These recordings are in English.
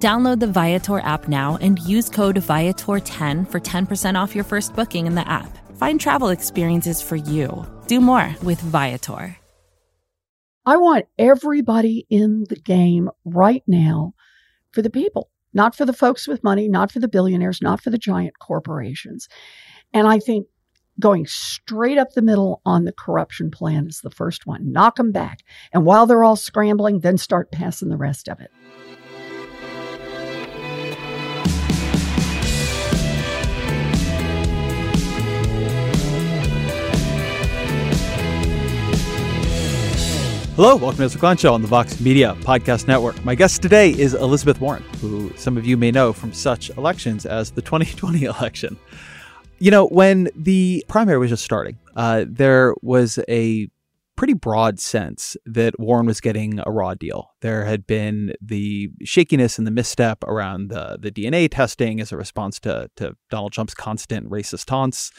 Download the Viator app now and use code Viator10 for 10% off your first booking in the app. Find travel experiences for you. Do more with Viator. I want everybody in the game right now for the people, not for the folks with money, not for the billionaires, not for the giant corporations. And I think going straight up the middle on the corruption plan is the first one. Knock them back. And while they're all scrambling, then start passing the rest of it. Hello, welcome to the Klein Show on the Vox Media Podcast Network. My guest today is Elizabeth Warren, who some of you may know from such elections as the 2020 election. You know, when the primary was just starting, uh, there was a pretty broad sense that Warren was getting a raw deal. There had been the shakiness and the misstep around the, the DNA testing as a response to, to Donald Trump's constant racist taunts.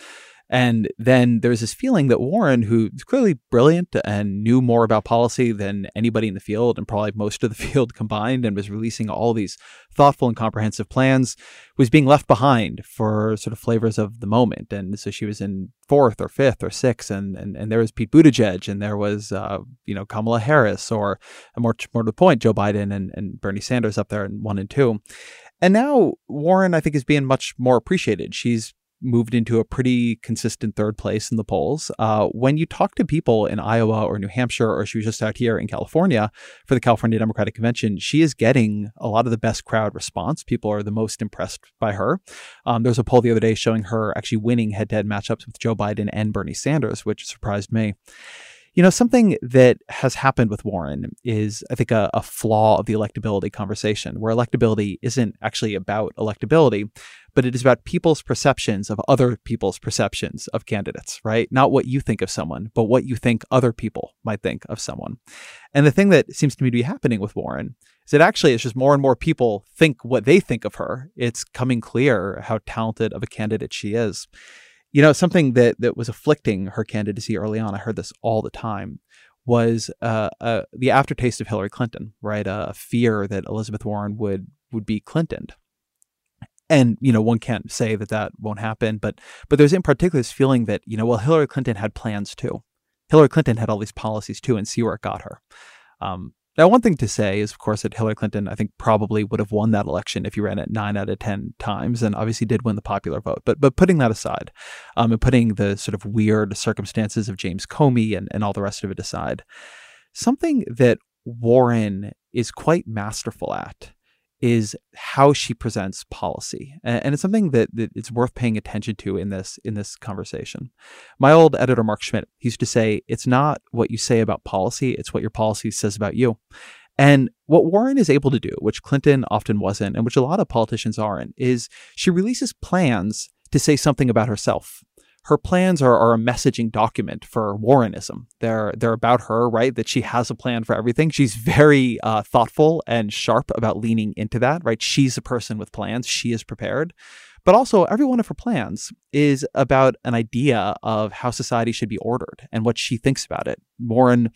And then there was this feeling that Warren, who's clearly brilliant and knew more about policy than anybody in the field and probably most of the field combined, and was releasing all these thoughtful and comprehensive plans, was being left behind for sort of flavors of the moment. And so she was in fourth or fifth or sixth, and and, and there was Pete Buttigieg, and there was uh, you know Kamala Harris, or more more to the point, Joe Biden and, and Bernie Sanders up there in one and two. And now Warren, I think, is being much more appreciated. She's moved into a pretty consistent third place in the polls. Uh, when you talk to people in Iowa or New Hampshire, or she was just out here in California for the California Democratic Convention, she is getting a lot of the best crowd response. People are the most impressed by her. Um, there was a poll the other day showing her actually winning head to head matchups with Joe Biden and Bernie Sanders, which surprised me. You know, something that has happened with Warren is, I think, a, a, flaw of the electability conversation, where electability isn't actually about electability, but it is about people's perceptions of other people's perceptions of candidates, right? Not what you think of someone, but what you think other people might think of someone. And the thing that seems to me to be happening with Warren is that actually it's just more and more people think what they think of her. It's coming clear how talented of a candidate she is. You know, something that that was afflicting her candidacy early on, I heard this all the time, was uh, uh, the aftertaste of Hillary Clinton, right? A fear that Elizabeth Warren would would be Clintoned. And you know, one can't say that that won't happen, but but there's in particular this feeling that you know, well, Hillary Clinton had plans too. Hillary Clinton had all these policies too, and see where it got her. Um, now, one thing to say is, of course, that Hillary Clinton, I think, probably would have won that election if you ran it nine out of 10 times and obviously did win the popular vote. But but putting that aside um, and putting the sort of weird circumstances of James Comey and, and all the rest of it aside, something that Warren is quite masterful at is how she presents policy, and, it's something that, that it's worth paying attention to in this in this conversation. My old editor Mark Schmitt used to say, "It's not what you say about policy; it's what your policy says about you." And what Warren is able to do, which Clinton often wasn't, and which a lot of politicians aren't, is she releases plans to say something about herself her plans are, are a messaging document for Warrenism. They're they're about her, right? That she has a plan for everything. She's very uh, thoughtful and sharp about leaning into that, right? She's a person with plans. She is prepared. But also, every one of her plans is about an idea of how society should be ordered and what she thinks about it. Warren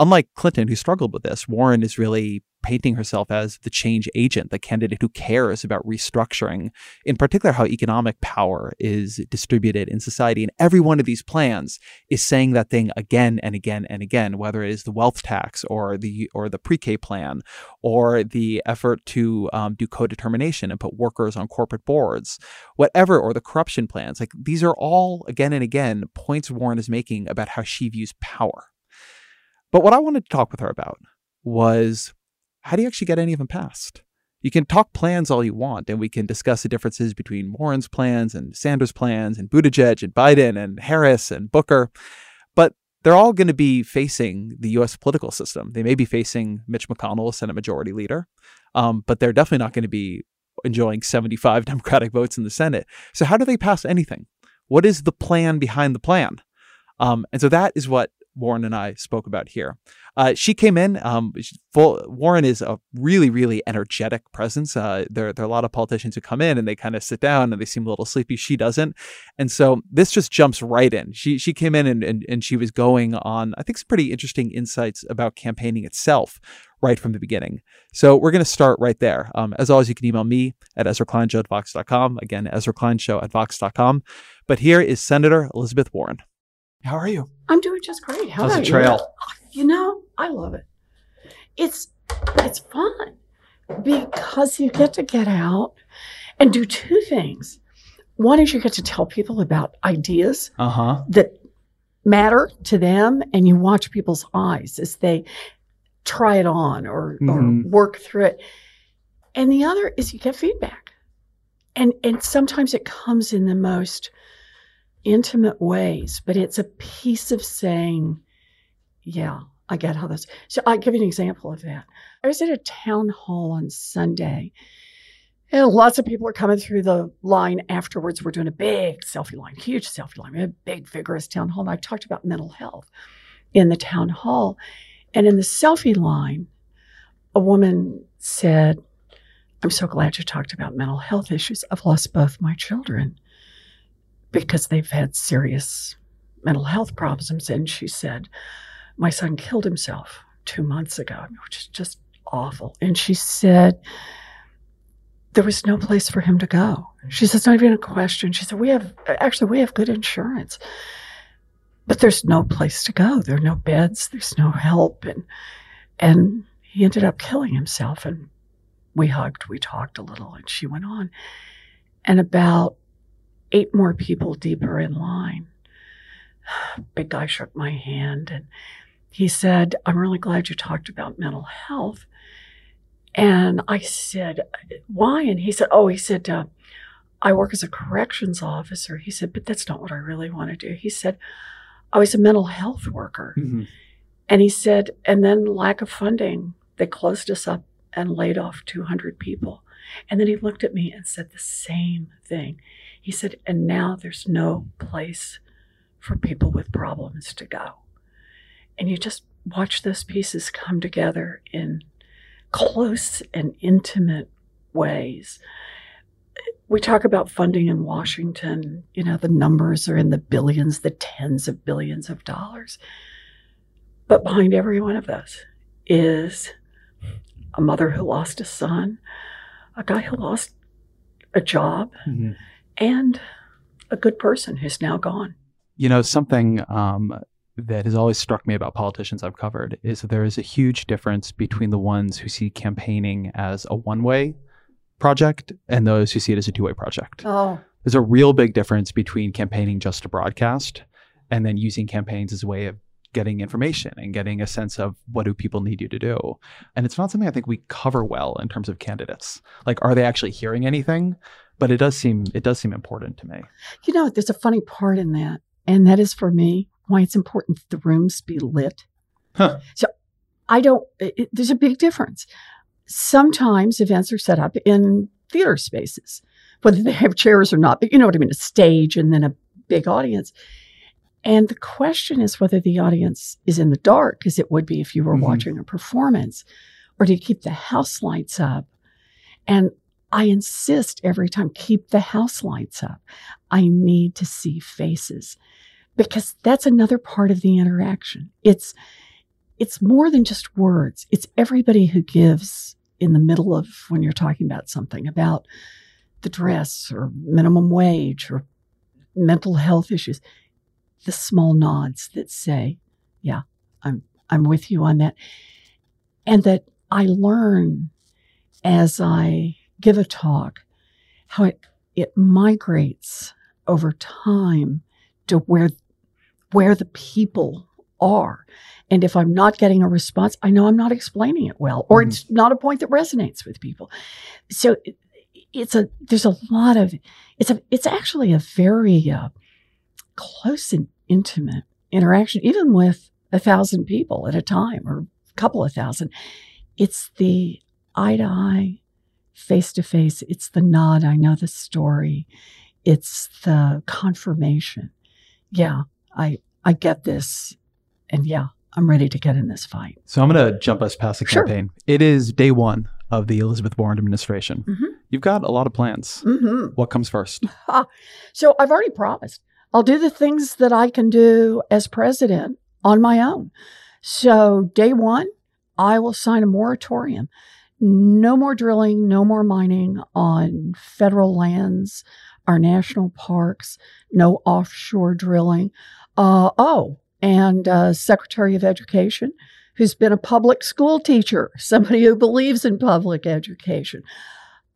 unlike Clinton, who struggled with this, Warren is really painting herself as the change agent, the candidate who cares about restructuring, in particular, how economic power is distributed in society. And every one of these plans is saying that thing again and again and again, whether it is the wealth tax or the or the pre-K plan or the effort to um, do co-determination and put workers on corporate boards, whatever, or the corruption plans. Like these are all again and again points Warren is making about how she views power. But what I wanted to talk with her about was how do you actually get any of them passed? You can talk plans all you want, and we can discuss the differences between Warren's plans and Sanders' plans and Buttigieg and Biden and Harris and Booker. But they're all going to be facing the U.S. political system. They may be facing Mitch McConnell, Senate Majority Leader, um, but they're definitely not going to be enjoying 75 Democratic votes in the Senate. So, how do they pass anything? What is the plan behind the plan? Um, and so that is what Warren and I spoke about here. Uh, she came in. Um, full, Warren is a really, really energetic presence. Uh, there, there are a lot of politicians who come in and they kind of sit down and they seem a little sleepy. She doesn't, and so this just jumps right in. She she came in and and, and she was going on, I think, some pretty interesting insights about campaigning itself right from the beginning. So we're going to start right there. Um, as always, you can email me at EzraKleinShow at Vox.com. Again, EzraKleinShow at Vox.com. But here is Senator Elizabeth Warren. How are you? I'm doing just great. How How's about the trail? You? you know, I love it. It's it's fun because you get to get out and do two things. One is you get to tell people about ideas Uh huh. that matter to them, and you watch people's eyes as they try it on or, Mhm. or work through it. And the other is you get feedback. And and sometimes it comes in the most intimate ways, but it's a piece of saying, yeah, I get how this. So I'll give you an example of that. I was at a town hall on Sunday, and lots of people are coming through the line afterwards. We're doing a big selfie line, huge selfie line. A big, vigorous town hall. And I talked about mental health in the town hall. And in the selfie line, a woman said, I'm so glad you talked about mental health issues. I've lost both my children because they've had serious mental health problems. And she said, My son killed himself two months ago, which is just awful. And she said, there was no place for him to go. She says, not even a question. She said, we have, actually, we have good insurance, but there's no place to go. There are no beds. There's no help. And, and he ended up killing himself. And we hugged, we talked a little, and she went on. And about eight more people deeper in line, big guy shook my hand and he said, I'm really glad you talked about mental health. And I said, Why? And he said, Oh, he said, uh, I work as a corrections officer. He said, But that's not what I really want to do. He said, I was a mental health worker. Mm-hmm. And he said, And then lack of funding, they closed us up and laid off 200 people. And then he looked at me and said the same thing. He said, And now there's no place for people with problems to go. And you just watch those pieces come together in close and intimate ways. We talk about funding in Washington, you know, the numbers are in the billions, the tens of billions of dollars. But behind every one of those is a mother who lost a son, a guy who lost a job, Mm-hmm. And a good person who's now gone. You know, something um, that has always struck me about politicians I've covered is that there is a huge difference between the ones who see campaigning as a one way project and those who see it as a two way project. Oh, There's a real big difference between campaigning just to broadcast and then using campaigns as a way of getting information and getting a sense of what do people need you to do. And it's not something I think we cover well in terms of candidates. Like are they actually hearing anything? But it does seem it does seem important to me. you know, there's a funny part in that, and that is for me why it's important that the rooms be lit. Huh. So I don't, it, there's a big difference. Sometimes events are set up in theater spaces, whether they have chairs or not, but you know what I mean, a stage and then a big audience. And the question is whether the audience is in the dark, as it would be if you were Mhm. watching a performance, or do you keep the house lights up? And I insist every time keep the house lights up. I need to see faces because that's another part of the interaction. It's it's more than just words. It's everybody who gives in the middle of when you're talking about something about the dress or minimum wage or mental health issues. The small nods that say, "Yeah, I'm I'm with you on that," and that I learn as I give a talk how it it migrates over time to where where the people are. And if I'm not getting a response, I know I'm not explaining it well, or mm-hmm. it's not a point that resonates with people. So it's a there's a lot of it's a it's actually a very uh, close and intimate interaction, even with a thousand people at a time or a couple of thousand. It's the eye to eye, face to face. It's the nod. I know the story. It's the confirmation. Yeah, I I get this, and yeah, I'm ready to get in this fight. So I'm going to jump us past the sure. campaign. It is day one of the Elizabeth Warren administration. Mm-hmm. You've got a lot of plans. Mm-hmm. What comes first? so I've already promised I'll do the things that I can do as president on my own. So day one, I will sign a moratorium. No more drilling, no more mining on federal lands, our national parks, no offshore drilling. Uh, oh, and uh, Secretary of Education, who's been a public school teacher, somebody who believes in public education.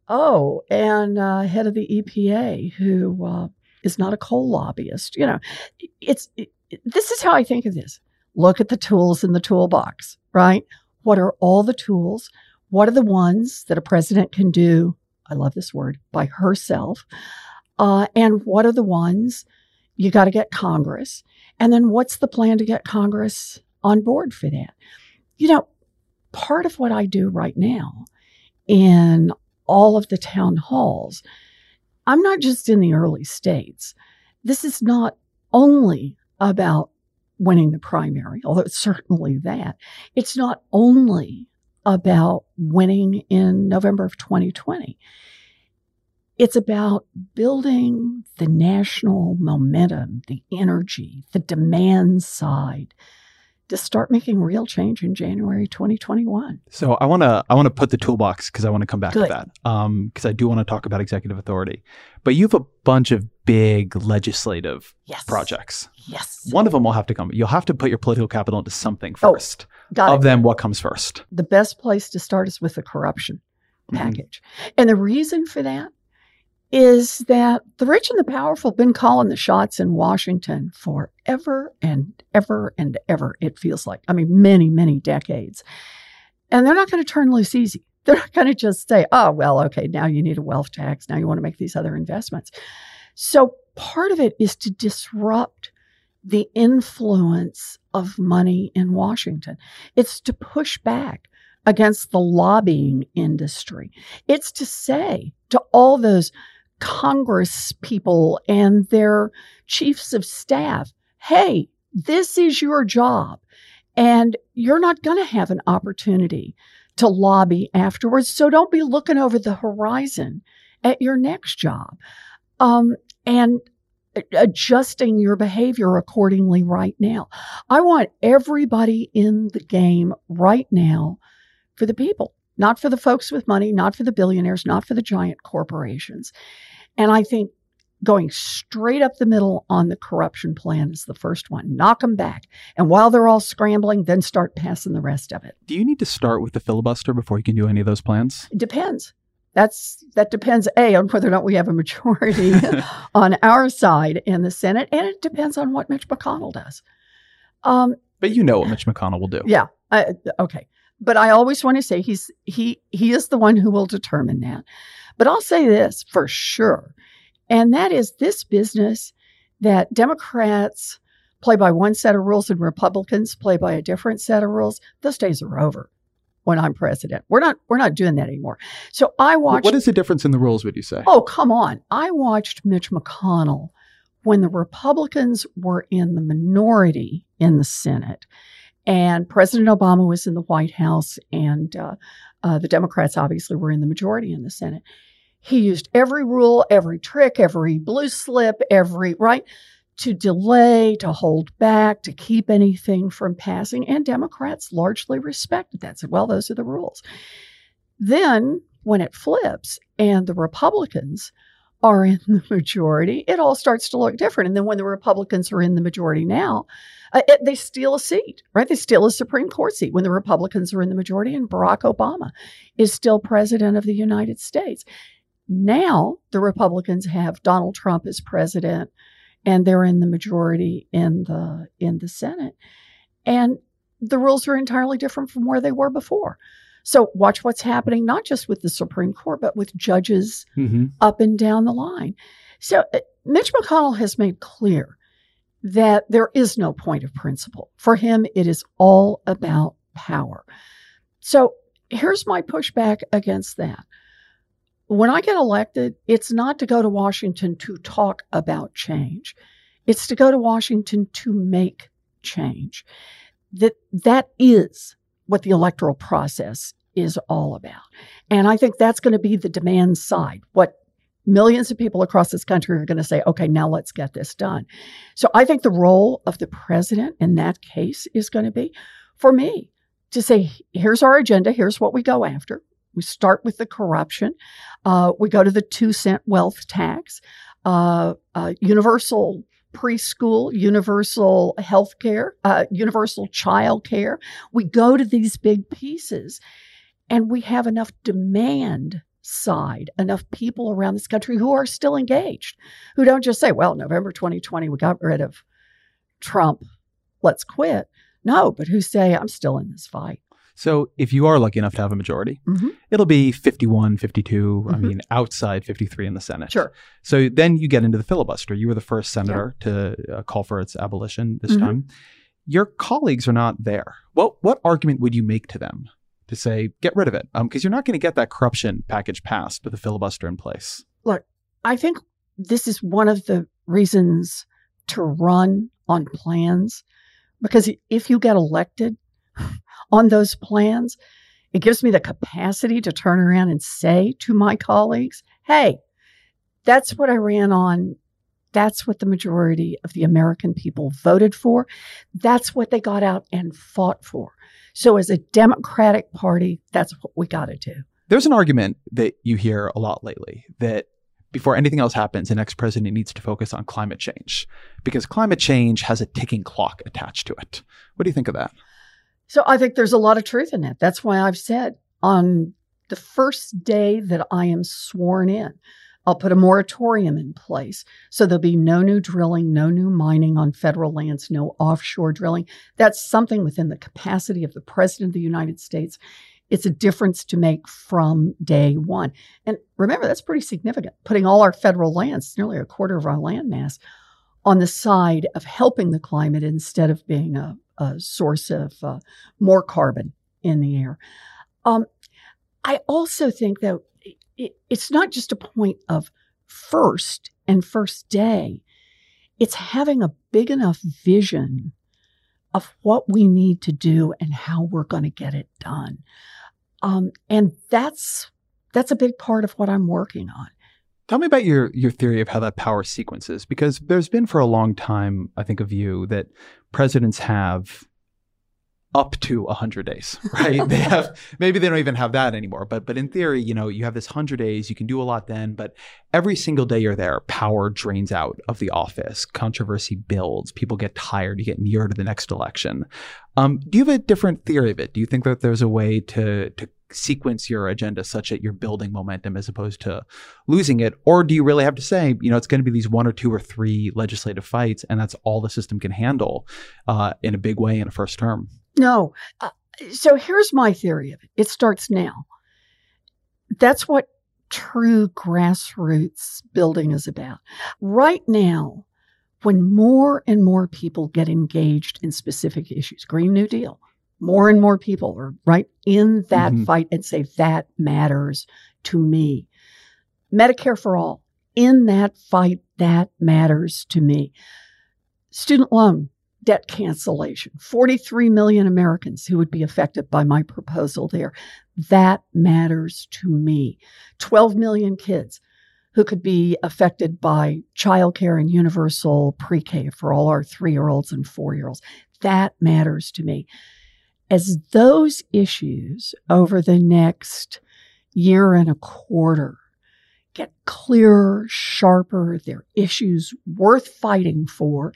Oh, and uh, head of the EPA, who uh, is not a coal lobbyist. You know, it's it, this is how I think of this. Look at the tools in the toolbox, right? What are all the tools? What are the ones that a president can do? I love this word by herself. Uh, and what are the ones you got to get Congress? And then what's the plan to get Congress on board for that? You know, part of what I do right now in all of the town halls, I'm not just in the early states. This is not only about winning the primary, although it's certainly that. It's not only about winning in November of 2020. It's about building the national momentum, the energy, the demand side to start making real change in January 2021. So I want to I want to put the toolbox because I want to come back Good. to that because um, I do want to talk about executive authority. But you have a bunch of big legislative yes. projects. Yes. One of them will have to come. You'll have to put your political capital into something oh, first. Oh, of it. them, what comes first? The best place to start is with the corruption mm-hmm. package. Mm-hmm. And the reason for that is that the rich and the powerful have been calling the shots in Washington forever and ever and ever, it feels like. I mean, many, many decades. And they're not going to turn loose easy. They're not going to just say, oh, well, okay, now you need a wealth tax. Now you want to make these other investments. So part of it is to disrupt the influence of money in Washington. It's to push back against the lobbying industry. It's to say to all those Congress people and their chiefs of staff, hey, this is your job. And you're not going to have an opportunity to lobby afterwards. So don't be looking over the horizon at your next job. Um, and adjusting your behavior accordingly right now. I want everybody in the game right now for the people, not for the folks with money, not for the billionaires, not for the giant corporations. And I think going straight up the middle on the corruption plan is the first one. Knock them back. And while they're all scrambling, then start passing the rest of it. Do you need to start with the filibuster before you can do any of those plans? It depends. That's that depends a on whether or not we have a majority on our side in the Senate, and it depends on what Mitch McConnell does. Um, but you know what Mitch McConnell will do. Yeah. okay. But I always want to say he's he he is the one who will determine that. But I'll say this for sure, and that is this business that Democrats play by one set of rules and Republicans play by a different set of rules. Those days are over when I'm president. We're not we're not doing that anymore. So I watched What is the difference in the rules would you say? Oh, come on. I watched Mitch McConnell when the Republicans were in the minority in the Senate and President Obama was in the White House and uh, uh, the Democrats obviously were in the majority in the Senate. He used every rule, every trick, every blue slip, every right to delay, to hold back, to keep anything from passing. And Democrats largely respected that, said, well, those are the rules. Then when it flips and the Republicans are in the majority, it all starts to look different. And then when the Republicans are in the majority now, uh, it, they steal a seat, right? They steal a Supreme Court seat when the Republicans are in the majority, and Barack Obama is still president of the United States. Now the Republicans have Donald Trump as president, and they're in the majority in the in the Senate, and the rules are entirely different from where they were before. So watch what's happening, not just with the Supreme Court, but with judges mm-hmm. up and down the line. So uh, Mitch McConnell has made clear that there is no point of principle. For him, it is all about power. So here's my pushback against that. When I get elected, it's not to go to Washington to talk about change. It's to go to Washington to make change. That that is what the electoral process is all about. And I think that's going to be the demand side, what millions of people across this country are going to say, okay, now let's get this done. So I think the role of the president in that case is going to be for me to say, here's our agenda, here's what we go after. We start with the corruption. Uh, we go to the two cent wealth tax, uh, uh, universal preschool, universal health care, uh, universal child care. We go to these big pieces and we have enough demand side, enough people around this country who are still engaged, who don't just say, well, November 2020, we got rid of Trump, let's quit. No, but who say, I'm still in this fight. So if you are lucky enough to have a majority, mm-hmm. it'll be 51, 52, mm-hmm. I mean, outside 53 in the Senate. Sure. So then you get into the filibuster. You were the first senator yeah. to uh, call for its abolition this mm-hmm. time. Your colleagues are not there. What, what argument would you make to them to say, get rid of it? Because um, you're not going to get that corruption package passed with a filibuster in place. Look, I think this is one of the reasons to run on plans because if you get elected, on those plans. It gives me the capacity to turn around and say to my colleagues, hey, that's what I ran on. That's what the majority of the American people voted for. That's what they got out and fought for. So, as a Democratic Party, that's what we got to do. There's an argument that you hear a lot lately that before anything else happens, the next president needs to focus on climate change because climate change has a ticking clock attached to it. What do you think of that? So I think there's a lot of truth in that. That's why I've said on the first day that I am sworn in, I'll put a moratorium in place. So there'll be no new drilling, no new mining on federal lands, no offshore drilling. That's something within the capacity of the President of the United States. It's a difference to make from day one. And remember, that's pretty significant. Putting all our federal lands, nearly a quarter of our land mass, on the side of helping the climate instead of being a, a source of uh, more carbon in the air. Um, I also think that it, it's not just a point of first and first day, it's having a big enough vision of what we need to do and how we're going to get it done. Um, and that's that's a big part of what I'm working on. Tell me about your your theory of how that power sequences, because there's been for a long time, I think, a view that presidents have up to 100 days right they have maybe they don't even have that anymore but but in theory you know you have this 100 days you can do a lot then but every single day you're there power drains out of the office controversy builds people get tired you get nearer to the next election um, do you have a different theory of it do you think that there's a way to to sequence your agenda such that you're building momentum as opposed to losing it? Or do you really have to say, you know, it's going to be these one or two or three legislative fights, and that's all the system can handle uh, in a big way in a first term? No. Uh, so here's my theory of it it starts now. That's what true grassroots building is about. Right now, when more and more people get engaged in specific issues, Green New Deal, more and more people are right in that mm-hmm. fight and say, that matters to me. Medicare for all, in that fight, that matters to me. Student loan debt cancellation, 43 million Americans who would be affected by my proposal there. That matters to me. 12 million kids who could be affected by childcare and universal pre K for all our three year olds and four year olds. That matters to me. As those issues over the next year and a quarter get clearer, sharper, they're issues worth fighting for,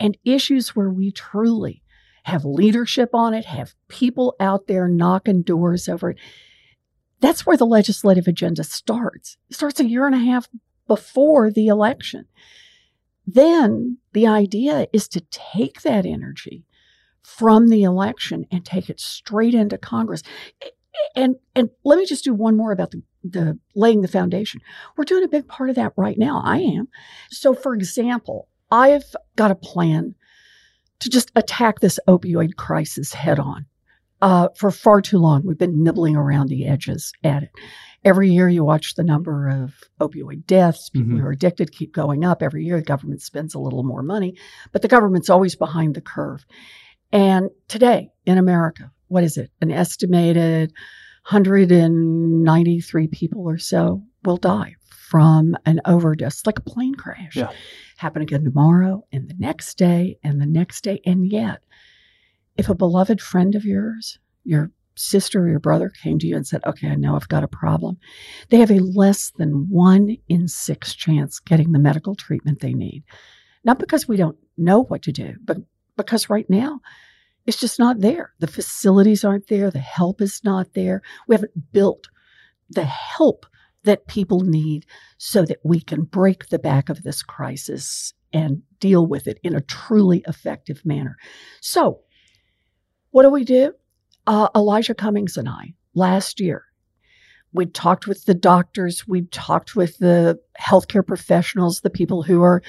and issues where we truly have leadership on it, have people out there knocking doors over it. That's where the legislative agenda starts. It starts a year and a half before the election. Then the idea is to take that energy from the election and take it straight into Congress. And and let me just do one more about the, the laying the foundation. We're doing a big part of that right now. I am. So for example, I've got a plan to just attack this opioid crisis head on. Uh, for far too long, we've been nibbling around the edges at it. Every year, you watch the number of opioid deaths. People mm-hmm. who are addicted keep going up. Every year, the government spends a little more money, but the government's always behind the curve. And today in America, what is it? An estimated 193 people or so will die from an overdose, like a plane crash. Yeah. Happen again tomorrow and the next day and the next day. And yet, if a beloved friend of yours, your sister or your brother came to you and said, Okay, I know I've got a problem, they have a less than one in six chance getting the medical treatment they need. Not because we don't know what to do, but because right now it's just not there. The facilities aren't there, the help is not there. We haven't built the help that people need so that we can break the back of this crisis and deal with it in a truly effective manner. So, what do we do? Uh, Elijah Cummings and I last year, we talked with the doctors, we'd talked with the healthcare professionals, the people who are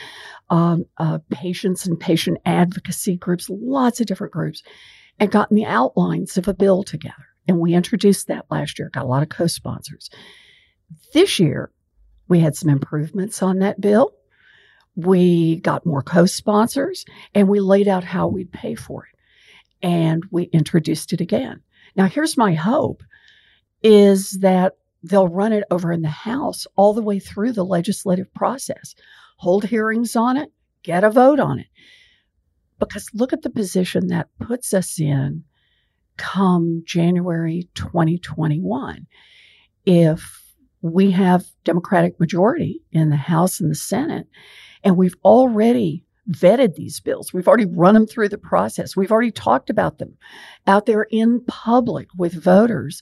um, uh, patients and patient advocacy groups, lots of different groups, and gotten the outlines of a bill together. And we introduced that last year, got a lot of co sponsors. This year, we had some improvements on that bill. We got more co sponsors and we laid out how we'd pay for it. And we introduced it again. Now, here's my hope is that they'll run it over in the House all the way through the legislative process, hold hearings on it, get a vote on it. Because look at the position that puts us in come January 2021. If we have Democratic majority in the House and the Senate, and we've already vetted these bills. We've already run them through the process. We've already talked about them out there in public with voters.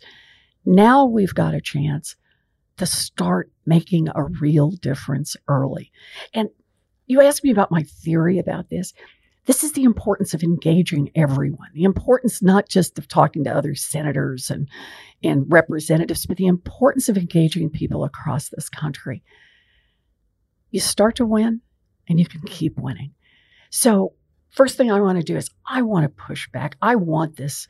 Now we've got a chance to start making a real difference early. And you asked me about my theory about this. This is the importance of engaging everyone. The importance not just of talking to other senators and, and representatives, but the importance of engaging people across this country. You start to win and you can keep winning. So, first thing I want to do is I want to push back. I want this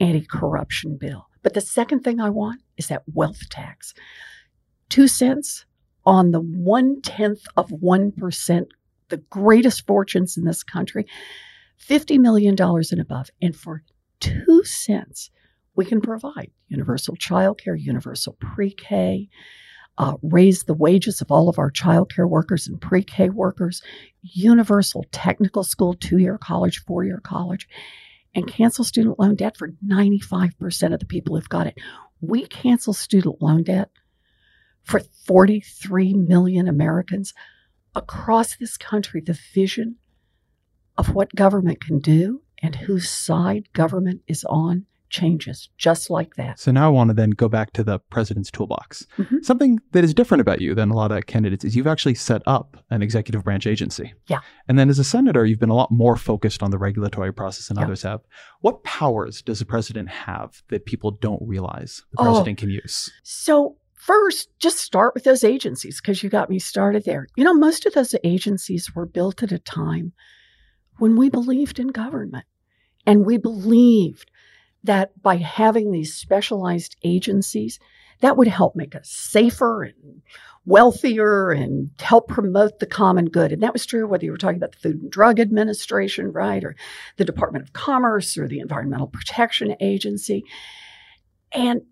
anti corruption bill. But the second thing I want is that wealth tax. Two cents on the one tenth of 1% the greatest fortunes in this country, $50 million and above. And for two cents, we can provide universal childcare, universal pre K, uh, raise the wages of all of our childcare workers and pre K workers, universal technical school, two year college, four year college, and cancel student loan debt for 95% of the people who've got it. We cancel student loan debt for 43 million Americans across this country the vision of what government can do and whose side government is on changes just like that. So now I want to then go back to the president's toolbox. Mm-hmm. Something that is different about you than a lot of candidates is you've actually set up an executive branch agency. Yeah. And then as a senator, you've been a lot more focused on the regulatory process than yeah. others have. What powers does the president have that people don't realize the president oh, can use? So First, just start with those agencies because you got me started there. You know, most of those agencies were built at a time when we believed in government and we believed that by having these specialized agencies, that would help make us safer and wealthier and help promote the common good. And that was true whether you were talking about the Food and Drug Administration, right, or the Department of Commerce or the Environmental Protection Agency. And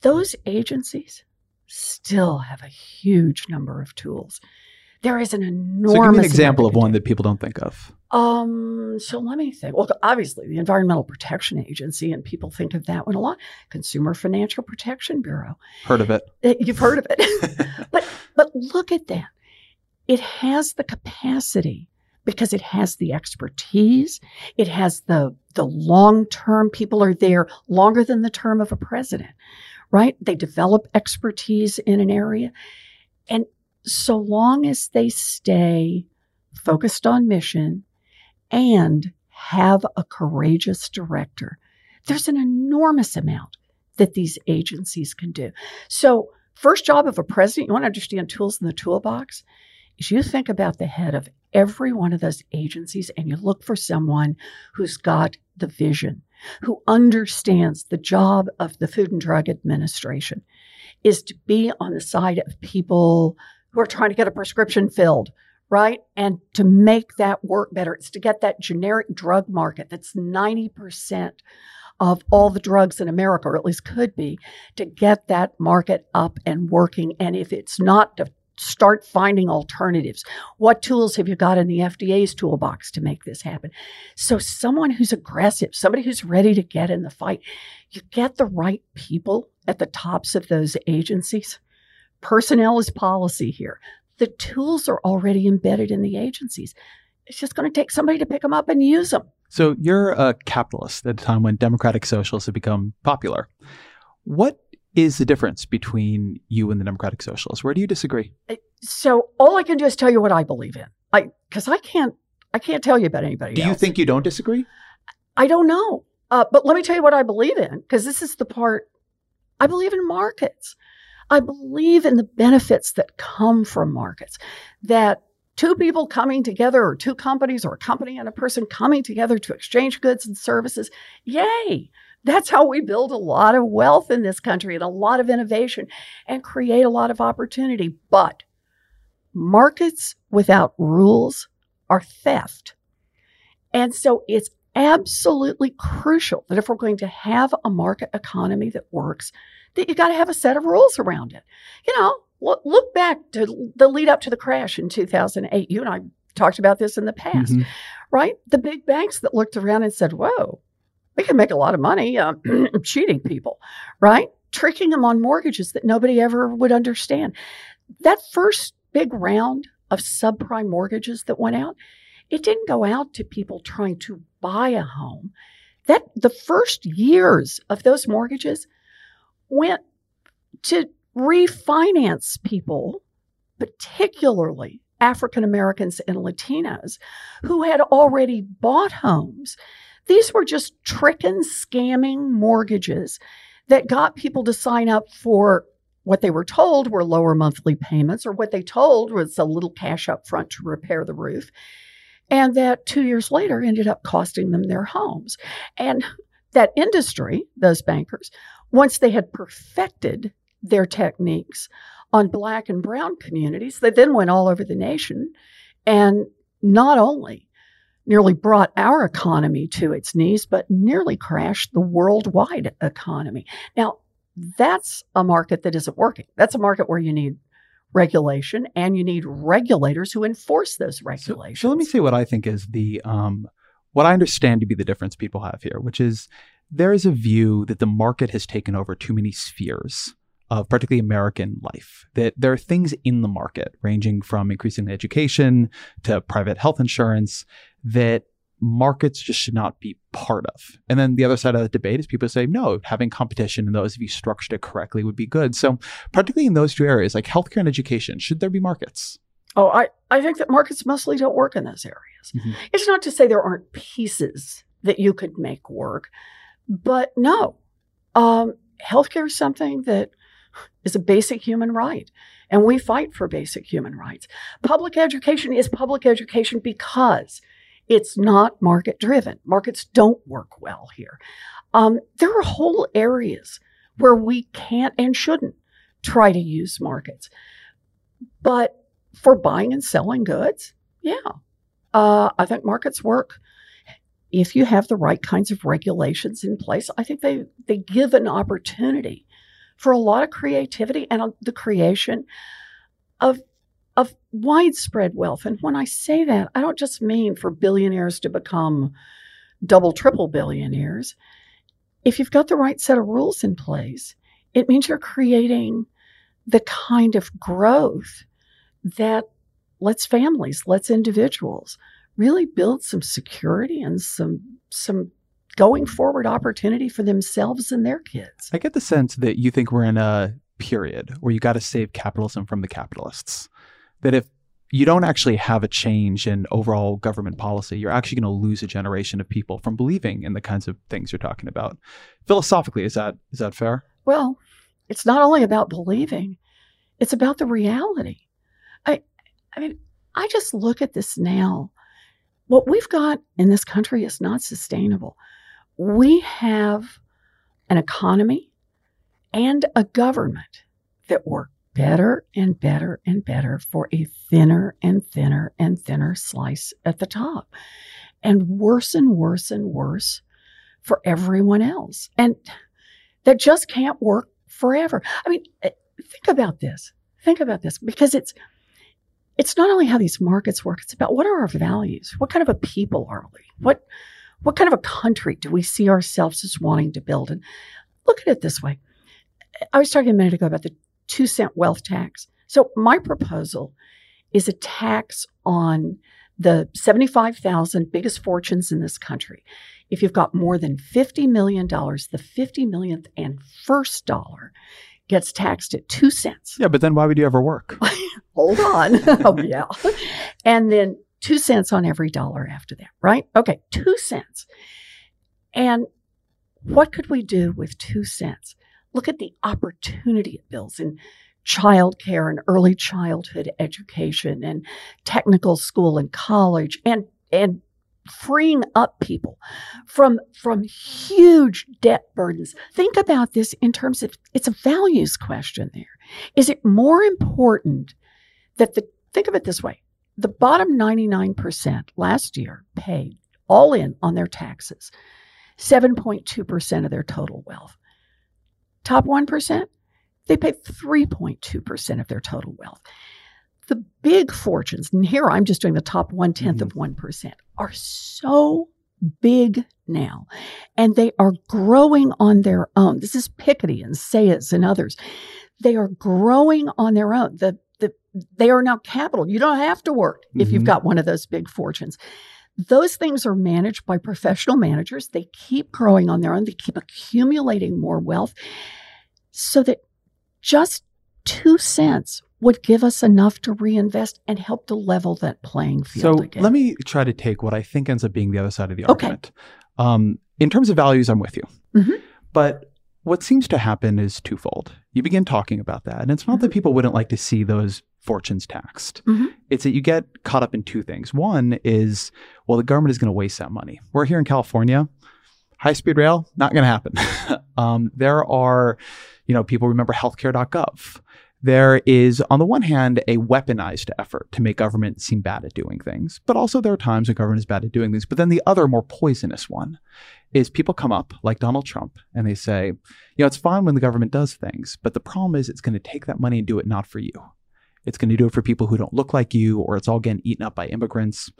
those agencies still have a huge number of tools. There is an enormous. So give me an example of one that people don't think of. Um, so let me think. Well, obviously, the Environmental Protection Agency, and people think of that one a lot. Consumer Financial Protection Bureau. Heard of it? Uh, you've heard of it, but but look at that. It has the capacity because it has the expertise. It has the the long term. People are there longer than the term of a president, right? They develop expertise in an area, and so long as they stay focused on mission and have a courageous director, there's an enormous amount that these agencies can do. So, first job of a president, you want to understand tools in the toolbox, is you think about the head of every one of those agencies and you look for someone who's got the vision, who understands the job of the Food and Drug Administration is to be on the side of people who are trying to get a prescription filled, right? And to make that work better, it's to get that generic drug market that's 90% of all the drugs in America, or at least could be, to get that market up and working. And if it's not, to start finding alternatives. What tools have you got in the FDA's toolbox to make this happen? So, someone who's aggressive, somebody who's ready to get in the fight, you get the right people at the tops of those agencies Personnel is policy here. The tools are already embedded in the agencies. It's just going to take somebody to pick them up and use them. So you're a capitalist at a time when democratic socialists have become popular. What is the difference between you and the democratic socialists? Where do you disagree? So all I can do is tell you what I believe in. I because I can't I can't tell you about anybody. Do you think you don't disagree? I don't know. Uh, but let me tell you what I believe in because this is the part I believe in markets. I believe in the benefits that come from markets, that two people coming together, or two companies, or a company and a person coming together to exchange goods and services, yay! That's how we build a lot of wealth in this country and a lot of innovation and create a lot of opportunity. But markets without rules are theft. And so it's absolutely crucial that if we're going to have a market economy that works, that you got to have a set of rules around it. You know, look, look back to the lead up to the crash in 2008. You and I talked about this in the past, mm-hmm. right? The big banks that looked around and said, whoa, we can make a lot of money uh, cheating people, right? Tricking them on mortgages that nobody ever would understand. That first big round of subprime mortgages that went out, it didn't go out to people trying to buy a home. That the first years of those mortgages went to refinance people, particularly African Americans and Latinos, who had already bought homes. These were just tricking, scamming mortgages that got people to sign up for what they were told were lower monthly payments, or what they told was a little cash up front to repair the roof. And that two years later ended up costing them their homes. And that industry, those bankers, once they had perfected their techniques on black and brown communities, they then went all over the nation and not only nearly brought our economy to its knees, but nearly crashed the worldwide economy. Now, that's a market that isn't working. That's a market where you need regulation and you need regulators who enforce those regulations. So, so let me say what I think is the um, what I understand to be the difference people have here, which is there is a view that the market has taken over too many spheres of particularly American life. That there are things in the market, ranging from increasing education to private health insurance, that markets just should not be part of. And then the other side of the debate is people say, no, having competition and those, if you structured it correctly, would be good. So, particularly in those two areas, like healthcare and education, should there be markets? Oh, I, I think that markets mostly don't work in those areas. Mm-hmm. It's not to say there aren't pieces that you could make work, but no, um, healthcare is something that is a basic human right. And we fight for basic human rights. Public education is public education because it's not market driven. Markets don't work well here. Um, there are whole areas where we can't and shouldn't try to use markets. But for buying and selling goods, yeah, uh, I think markets work if you have the right kinds of regulations in place, I think they, they give an opportunity for a lot of creativity and uh, the creation of of widespread wealth. And when I say that, I don't just mean for billionaires to become double, triple billionaires. If you've got the right set of rules in place, it means you're creating the kind of growth that lets families, lets individuals really build some security and some some going forward opportunity for themselves and their kids. I get the sense that you think we're in a period where you got to save capitalism from the capitalists. That if you don't actually have a change in overall government policy, you're actually going to lose a generation of people from believing in the kinds of things you're talking about. Philosophically, is that is that fair? Well, it's not only about believing, it's about the reality. I I mean, I just look at this now. What we've got in this country is not sustainable. We have an economy and a government that work better and better and better for a thinner and thinner and thinner slice at the top, and worse and worse and worse for everyone else. And that just can't work forever. I mean, eh, think about this. Think about this because it's it's not only how these markets work, it's about what are our values? What kind of a people are we? What what kind of a country do we see ourselves as wanting to build? And look at it this way. I was talking a minute ago about the two cent wealth tax. So my proposal is a tax on the 75,000 biggest fortunes in this country. If you've got more than $50 million, the 50 millionth and first dollar gets taxed at two cents. Yeah, but then why would you ever work? Hold on. oh, yeah. And then two cents on every dollar after that, right? Okay, two cents. And what could we do with two cents? Look at the opportunity it builds in childcare and early childhood education and technical school and college and and freeing up people from from huge debt burdens. Think about this in terms of it's a values question there. Is it more important that the think of it this way. The bottom 99% last year paid all in on their taxes 7.2% of their total wealth. Top 1% they paid 3.2% of their total wealth the big fortunes, and here I'm just doing the top one tenth mm-hmm. of 1%, are so big now and they are growing on their own. This is Piketty and Saez and others. They are growing on their own. The, the, they are now capital. You don't have to work mm-hmm. if you've mm-hmm. got one of those big fortunes. Those things are managed by professional managers. They keep growing on their own. They keep accumulating more wealth so that just two cents would give us enough to reinvest and help to level that playing field. So again. let me try to take what I think ends up being the other side of the argument. Okay. Um, in terms of values, I'm with you. Mm-hmm. But what seems to happen is twofold. You begin talking about that, and it's not mm-hmm. that people wouldn't like to see those fortunes taxed. Mm-hmm. It's that you get caught up in two things. One is, well, the government is going to waste that money. We're here in California. High speed rail, not going to happen. um, there are, you know, people remember healthcare.gov there is, on the one hand, a weaponized effort to make government seem bad at doing things, but also there are times when government is bad at doing things. But then the other, more poisonous one is people come up like Donald Trump and they say, you know, it's fine when the government does things, but the problem is it's going to take that money and do it not for you. It's going to do it for people who don't look like you, or it's all getting eaten up by immigrants.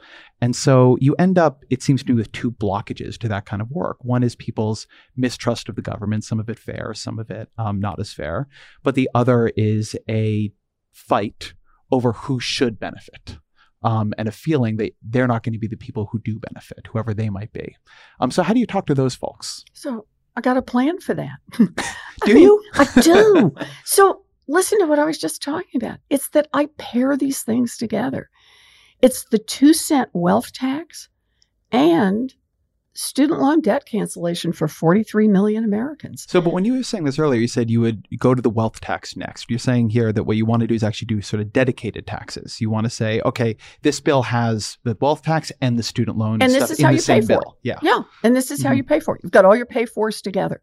And so you end up, it seems to me, with two blockages to that kind of work. One is people's mistrust of the government, some of it fair, some of it um, not as fair. But the other is a fight over who should benefit. Um, and a feeling that they're not going to be the people who do benefit, whoever they might be. Um, so, how do you talk to those folks? So, I got a plan for that. do mean, you? I do. So, listen to what I was just talking about. It's that I pair these things together. It's the two cent wealth tax and student loan debt cancellation for 43 million Americans. So, but when you were saying this earlier, you said you would go to the wealth tax next. You're saying here that what you want to do is actually do sort of dedicated taxes. You want to say, okay, this bill has the wealth tax and the student loan and this is how you pay for bill. it. Yeah. Yeah. And this is mm-hmm. how you pay for it. You've got all your pay fors together.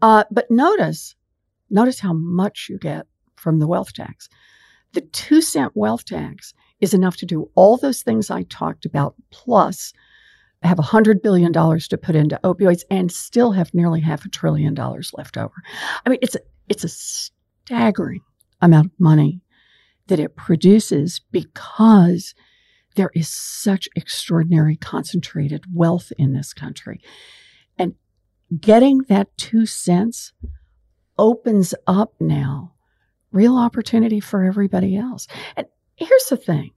Uh, but notice, notice how much you get from the wealth tax. The two cent wealth tax is enough to do all those things I talked about, plus have $100 billion to put into opioids and still have nearly half a trillion dollars left over. I mean, it's It's a staggering amount of money that it produces because there is such extraordinary concentrated wealth in this country. And getting that two cents opens up now real opportunity for everybody else. And here's the thing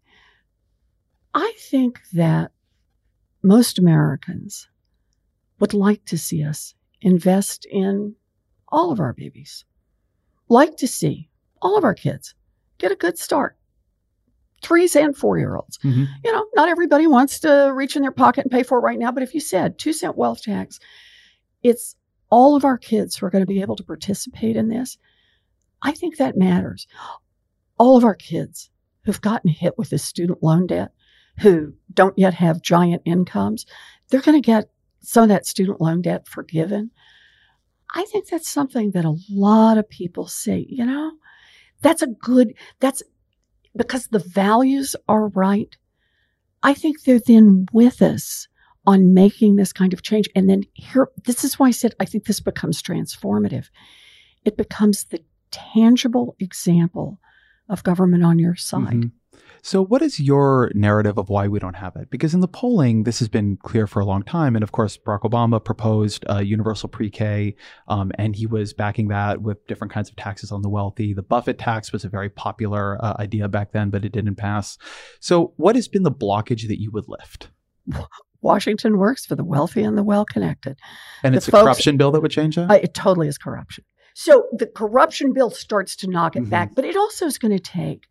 I think that most Americans would like to see us invest in all of our babies, like to see all of our kids get a good start. Threes and four year olds. Mm-hmm. You know, not everybody wants to reach in their pocket and pay for it right now, but if you said two cent wealth tax, it's all of our kids who are going to be able to participate in this. I think that matters. All of our kids who've gotten hit with this student loan debt, who don't yet have giant incomes, they're going to get some of that student loan debt forgiven. I think that's something that a lot of people say, you know, that's a good, that's because the values are right. I think they're then with us on making this kind of change. And then here, this is why I said I think this becomes transformative. It becomes the tangible example of government on your side. Mm-hmm. So, what is your narrative of why we don't have it? Because in the polling, this has been clear for a long time. And of course, Barack Obama proposed a universal pre K, um, and he was backing that with different kinds of taxes on the wealthy. The Buffett tax was a very popular uh, idea back then, but it didn't pass. So, what has been the blockage that you would lift? Washington works for the wealthy and the well connected. And the it's folks, a corruption bill that would change that? Uh, it totally is corruption. So the corruption bill starts to knock it mm-hmm. back, but it also is going to take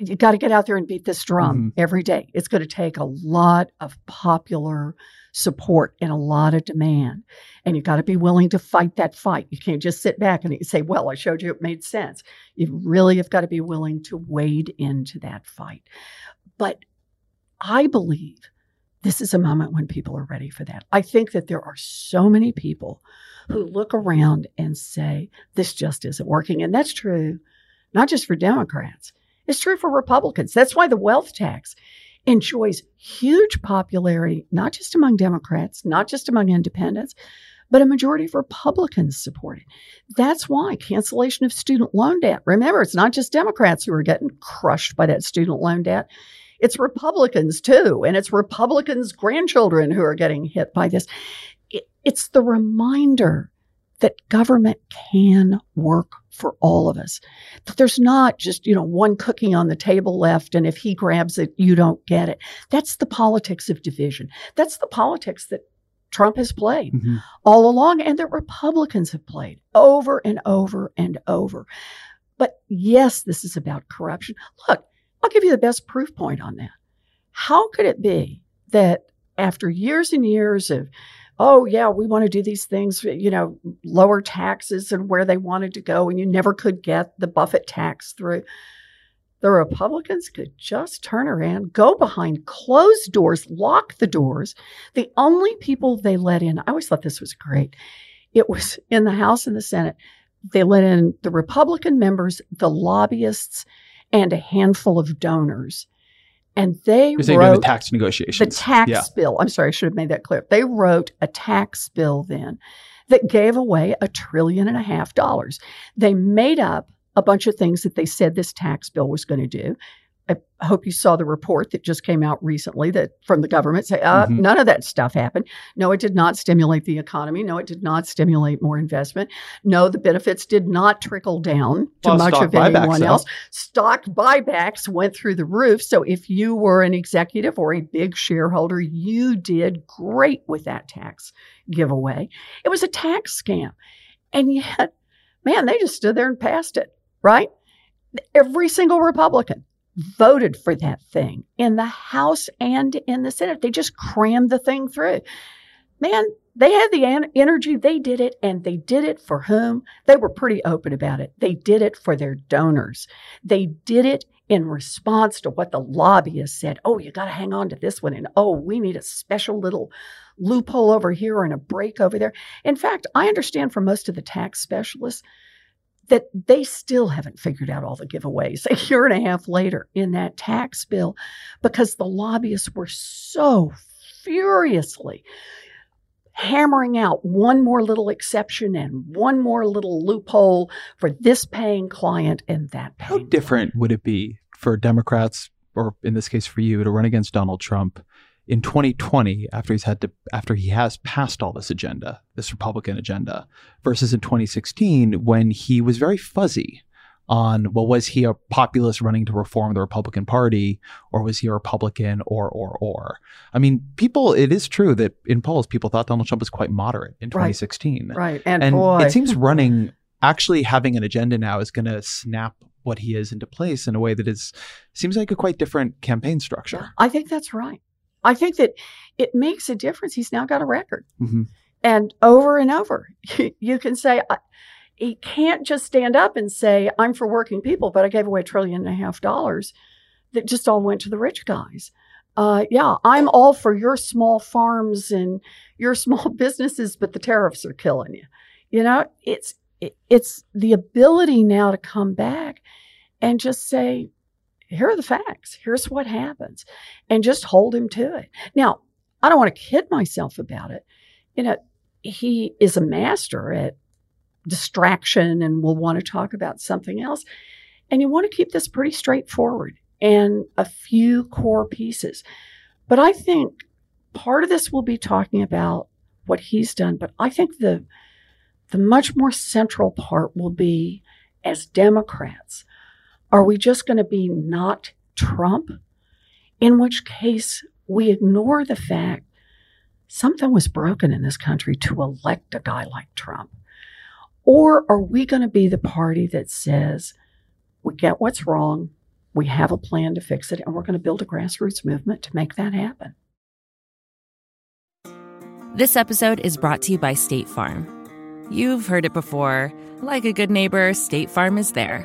you got to get out there and beat this drum mm-hmm. every day. It's going to take a lot of popular support and a lot of demand. And you've got to be willing to fight that fight. You can't just sit back and say, well, I showed you it made sense. You really have got to be willing to wade into that fight. But I believe this is a moment when people are ready for that. I think that there are so many people who look around and say, this just isn't working. And that's true, not just for Democrats it's true for Republicans. That's why the wealth tax enjoys huge popularity, not just among Democrats, not just among independents, but a majority of Republicans support it. That's why cancellation of student loan debt. Remember, it's not just Democrats who are getting crushed by that student loan debt. It's Republicans too, and it's Republicans' grandchildren who are getting hit by this. It's the reminder that government can work for all of us. That there's not just, you know, one cookie on the table left and if he grabs it, you don't get it. That's the politics of division. That's the politics that Trump has played mm-hmm. all along and that Republicans have played over and over and over. But yes, this is about corruption. Look, I'll give you the best proof point on that. How could it be that after years and years of oh yeah we want to do these things you know lower taxes and where they wanted to go and you never could get the buffett tax through. The republicans could just turn around go behind closed doors lock the doors. The only people they let in i always thought this was great. It was in the house and the senate. They let in the republican members the lobbyists and a handful of donors and they You're wrote the tax negotiations. The tax yeah. bill. I'm sorry, I should have made that clear. They wrote a tax bill then that gave away a trillion and a half dollars. They made up a bunch of things that they said this tax bill was going to do. I hope you saw the report that just came out recently that from the government say uh, mm-hmm. none of that stuff happened. No, it did not stimulate the economy. No, it did not stimulate more investment. No, the benefits did not trickle down to well, much of anyone else. Stock buybacks went through the roof. So if you were an executive or a big shareholder, you did great with that tax giveaway. It was a tax scam. And yet, man, they just stood there and passed it, right? Every single Republican voted for that thing in the House and in the Senate. They just crammed the thing through. Man, they had the an- energy. They did it, and they did it for whom? They were pretty open about it. They did it for their donors. They did it in response to what the lobbyists said. Oh, you got to hang on to this one. And oh, we need a special little loophole over here and a break over there. In fact, I understand from most of the tax specialists that they still haven't figured out all the giveaways a year and a half later in that tax bill because the lobbyists were so furiously hammering out one more little exception and one more little loophole for this paying client and that How paying. different would it be for Democrats, or in this case for you, to run against Donald Trump in 2020 after he's had to after he has passed all this agenda, this Republican agenda, versus in 2016 when he was very fuzzy on well, was he a populist running to reform the Republican Party, or was he a Republican, or or or? I mean, people. It is true that in polls, people thought Donald Trump was quite moderate in Right. 2016, Right. And, and boy, it seems running actually having an agenda now is going to snap what he is into place in a way that is seems like a quite different campaign structure. I think that's right. I think that it makes a difference. He's now got a record. Mhm. And over and over, you can say, he can't just stand up and say, I'm for working people, but I gave away a trillion and a half dollars that just all went to the rich guys. Uh, yeah, I'm all for your small farms and your small businesses, but the tariffs are killing you. You know, it's it, it's the ability now to come back and just say, here are the facts. Here's what happens, and just hold him to it. Now, I don't want to kid myself about it. You know, he is a master at distraction and will want to talk about something else. And you want to keep this pretty straightforward and a few core pieces. But I think part of this will be talking about what he's done. But I think the the much more central part will be as Democrats, are we just going to be not Trump? In which case we ignore the fact something was broken in this country to elect a guy like Trump. Or are we going to be the party that says, we get what's wrong, we have a plan to fix it, and we're going to build a grassroots movement to make that happen? This episode is brought to you by State Farm. You've heard it before. Like a good neighbor, State Farm is there.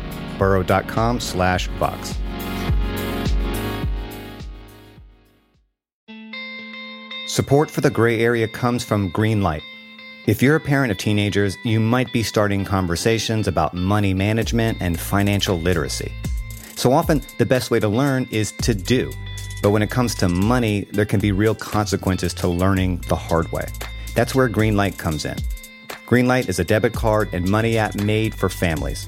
burrow.com slash Vox. Support for the gray area comes from Greenlight. If you're a parent of teenagers, you might be starting conversations about money management and financial literacy. So often, the best way to learn is to do. But when it comes to money, there can be real consequences to learning the hard way. That's where Greenlight comes in. Greenlight is a debit card and money app made for families.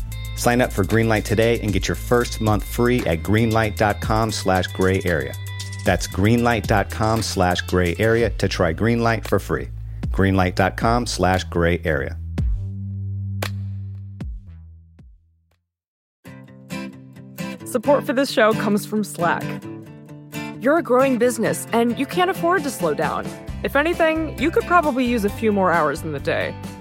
Sign up for Greenlight today and get your first month free at greenlight.com slash gray area. That's greenlight.com slash gray area to try Greenlight for free. Greenlight.com slash gray area. Support for this show comes from Slack. You're a growing business and you can't afford to slow down. If anything, you could probably use a few more hours in the day.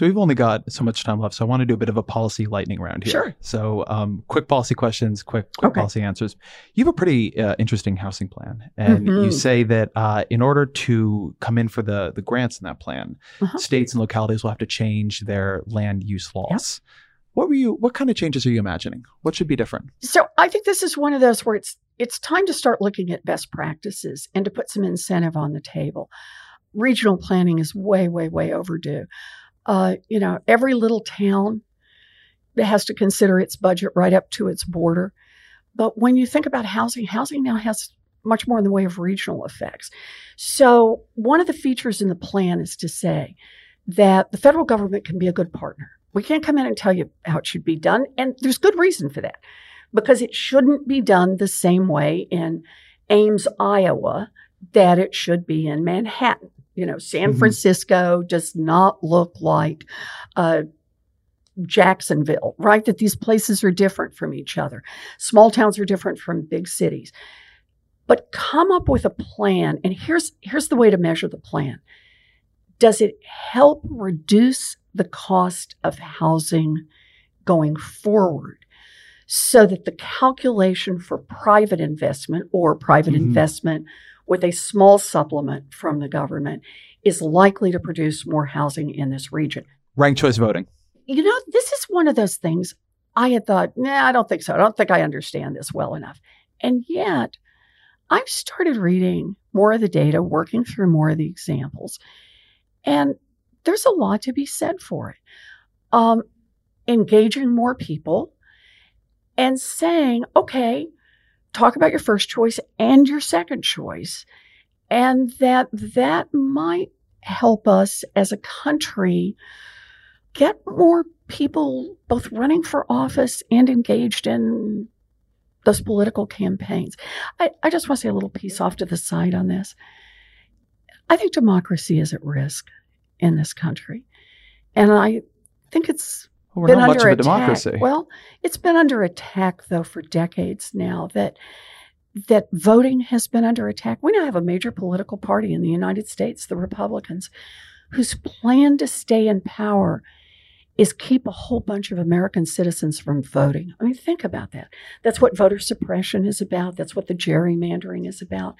So we've only got so much time left, so I want to do a bit of a policy lightning round here. Sure. So um, quick policy questions, quick, quick Okay. policy answers. You have a pretty uh, interesting housing plan, and you Mhm. say that uh, in order to come in for the the grants in that plan, Uh-huh. states and localities will have to change their land use laws. What were you? What kind of changes are you imagining? What should be different? So I think this is one of those where it's it's time to start looking at best practices and to put some incentive on the table. Regional planning is way, way, way overdue. Uh, you know, every little town has to consider its budget right up to its border. But when you think about housing, housing now has much more in the way of regional effects. So one of the features in the plan is to say that the federal government can be a good partner. We can't come in and tell you how it should be done, and there's good reason for that because it shouldn't be done the same way in Ames, Iowa, that it should be in Manhattan. You know, San Mhm. Francisco does not look like uh, Jacksonville, right? That these places are different from each other. Small towns are different from big cities. But come up with a plan, and here's here's the way to measure the plan. Does it help reduce the cost of housing going forward? so that the calculation for private investment or private Mhm. investment with a small supplement from the government is likely to produce more housing in this region. Ranked choice voting. You know, this is one of those things I had thought, nah, I don't think so. I don't think I understand this well enough. And yet, I've started reading more of the data, working through more of the examples, and there's a lot to be said for it. Um, engaging more people and saying, okay, talk about your first choice and your second choice, and that that might help us as a country get more people both running for office and engaged in those political campaigns. I, I just want to say a little piece off to the side on this. I think democracy is at risk in this country. And I think it's Well, we're been not much of a attack. democracy. Well, it's been under attack though for decades now that that voting has been under attack. We now have a major political party in the United States, the Republicans, whose plan to stay in power is keep a whole bunch of American citizens from voting. I mean, think about that. That's what voter suppression is about. That's what the gerrymandering is about.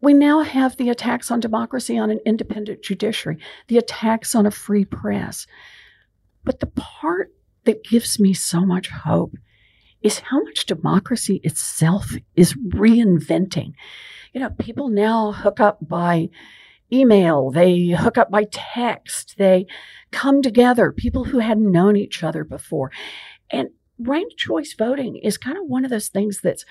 We now have the attacks on democracy on an independent judiciary, the attacks on a free press. But the part that gives me so much hope is how much democracy itself is reinventing. You know, people now hook up by email, they hook up by text, they come together, people who hadn't known each other before. And ranked choice voting is kind of one of those things that's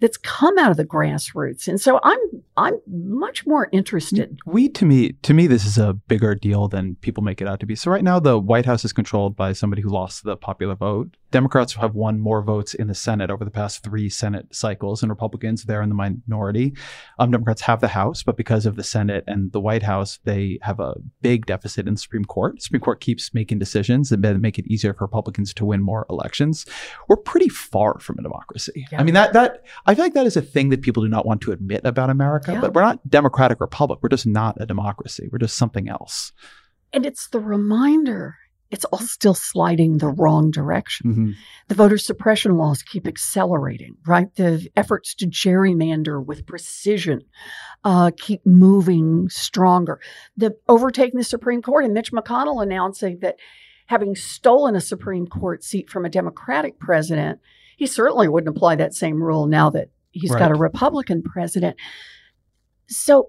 that's come out of the grassroots. And so I'm I'm much more interested. Mm, we to me to me this is a bigger deal than people make it out to be. So right now the White House is controlled by somebody who lost the popular vote. Democrats have won more votes in the Senate over the past three Senate cycles, and Republicans they're in the minority. Um, Democrats have the House, but because of the Senate and the White House, they have a big deficit in the Supreme Court. The Supreme Court keeps making decisions that make it easier for Republicans to win more elections. We're pretty far from a democracy. Yeah. I mean that that I feel like that is a thing that people do not want to admit about America, Yeah. but we're not democratic republic. We're just not a democracy. We're just something else. And it's the reminder it's all still sliding the wrong direction. Mhm. The voter suppression laws keep accelerating, right? The efforts to gerrymander with precision uh, keep moving stronger. The overtaking the Supreme Court and Mitch McConnell announcing that having stolen a Supreme Court seat from a Democratic president, he certainly wouldn't apply that same rule now that he's got a Republican president. So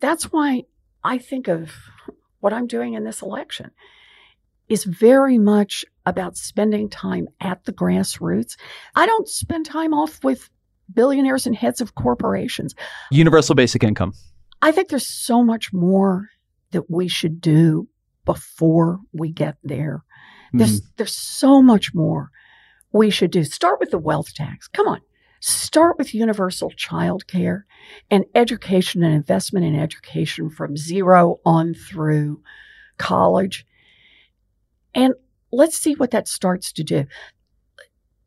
that's why I think of what I'm doing in this election is very much about spending time at the grassroots. I don't spend time off with billionaires and heads of corporations. Universal basic income. I think there's so much more that we should do before we get there. There's Mhm. there's so much more we should do. Start with the wealth tax. Come on. Start with universal child care and education and investment in education from zero on through college. And let's see what that starts to do.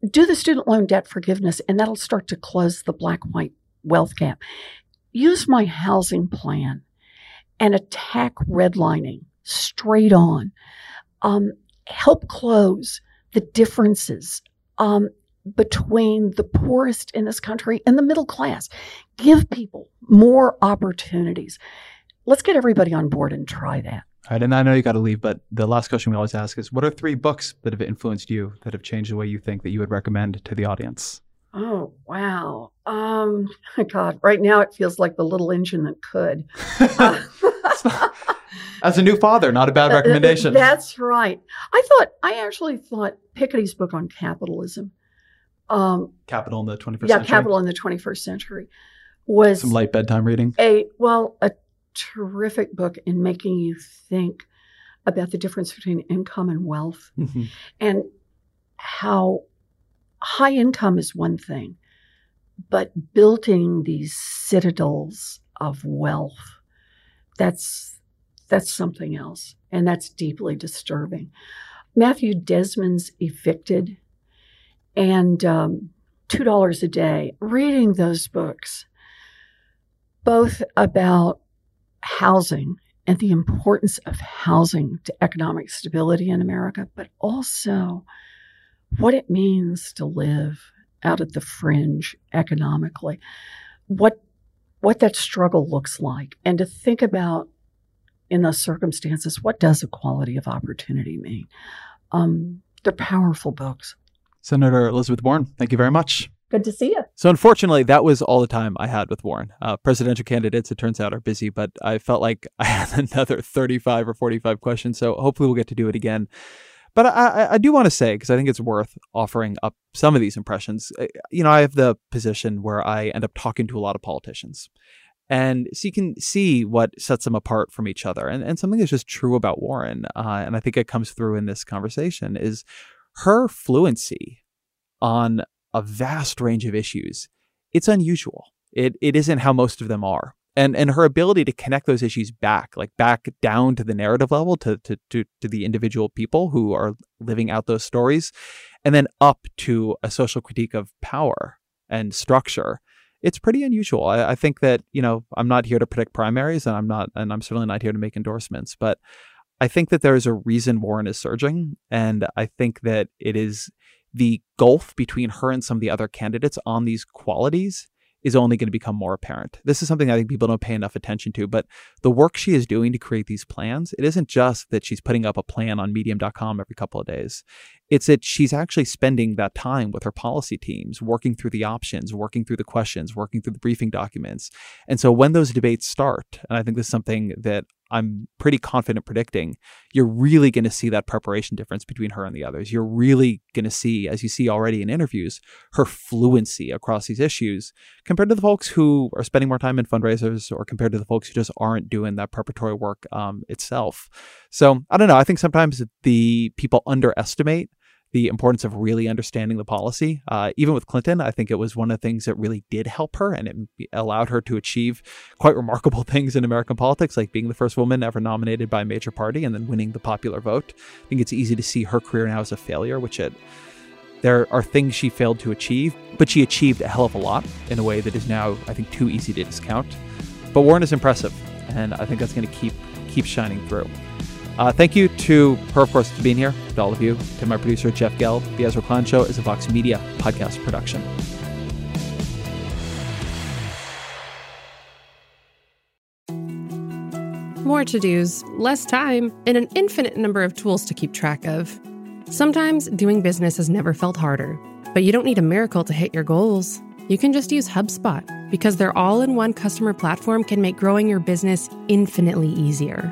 Do the student loan debt forgiveness, and that'll start to close the black white wealth gap. Use my housing plan and attack redlining straight on. Um, help close the differences um, between the poorest in this country and the middle class. Give people more opportunities. Let's get everybody on board and try that. All right, and I know you got to leave, but the last question we always ask is what are three books that have influenced you, that have changed the way you think that you would recommend to the audience? Oh, wow. Um, God, right now it feels like the little engine that could. As a new father, not a bad recommendation. That's right. I thought, I actually thought Piketty's book on capitalism. Um, Capital in the 21st yeah, century. Capital in the 21st century was some light bedtime reading. A well, a terrific book in making you think about the difference between income and wealth mm-hmm. and how high income is one thing, but building these citadels of wealth, that's that's something else. And that's deeply disturbing. Matthew Desmond's Evicted and um, $2 a day, reading those books, both about housing and the importance of housing to economic stability in America, but also what it means to live out at the fringe economically, what what that struggle looks like, and to think about in those circumstances what does equality of opportunity mean. Um, they're powerful books. Senator Elizabeth Warren, thank you very much. Good to see you. So, unfortunately, that was all the time I had with Warren. Uh, presidential candidates, it turns out, are busy, but I felt like I had another 35 or 45 questions. So, hopefully, we'll get to do it again. But I, I do want to say, because I think it's worth offering up some of these impressions. Uh, you know, I have the position where I end up talking to a lot of politicians. And so you can see what sets them apart from each other. And, and something that's just true about Warren, uh, and I think it comes through in this conversation, is her fluency on a vast range of issues. It's unusual. It, it isn't how most of them are. And, and her ability to connect those issues back, like back down to the narrative level, to, to, to, to the individual people who are living out those stories, and then up to a social critique of power and structure it's pretty unusual. I, I, think that you know I'm not here to predict primaries, and I'm not, and I'm certainly not here to make endorsements. But I think that there is a reason Warren is surging, and I think that it is the gulf between her and some of the other candidates on these qualities is only going to become more apparent. This is something I think people don't pay enough attention to, but the work she is doing to create these plans, it isn't just that she's putting up a plan on medium.com every couple of days. It's that she's actually spending that time with her policy teams, working through the options, working through the questions, working through the briefing documents. And so when those debates start, and I think this is something that I'm pretty confident predicting, you're really going to see that preparation difference between her and the others. You're really going to see, as you see already in interviews, her fluency across these issues compared to the folks who are spending more time in fundraisers or compared to the folks who just aren't doing that preparatory work um, itself. So I don't know. I think sometimes the people underestimate the importance of really understanding the policy. Uh, even with Clinton, I think it was one of the things that really did help her and it allowed her to achieve quite remarkable things in American politics, like being the first woman ever nominated by a major party and then winning the popular vote. I think it's easy to see her career now as a failure, which it there are things she failed to achieve, but she achieved a hell of a lot in a way that is now, I think, too easy to discount. But Warren is impressive, and I think that's going to keep keep shining through. Uh, thank you to her, of course, for being here, to all of you, to my producer, Jeff Geld. The Ezra Klein Show is a Vox Media podcast production. More to dos, less time, and an infinite number of tools to keep track of. Sometimes doing business has never felt harder, but you don't need a miracle to hit your goals. You can just use HubSpot because their all in one customer platform can make growing your business infinitely easier.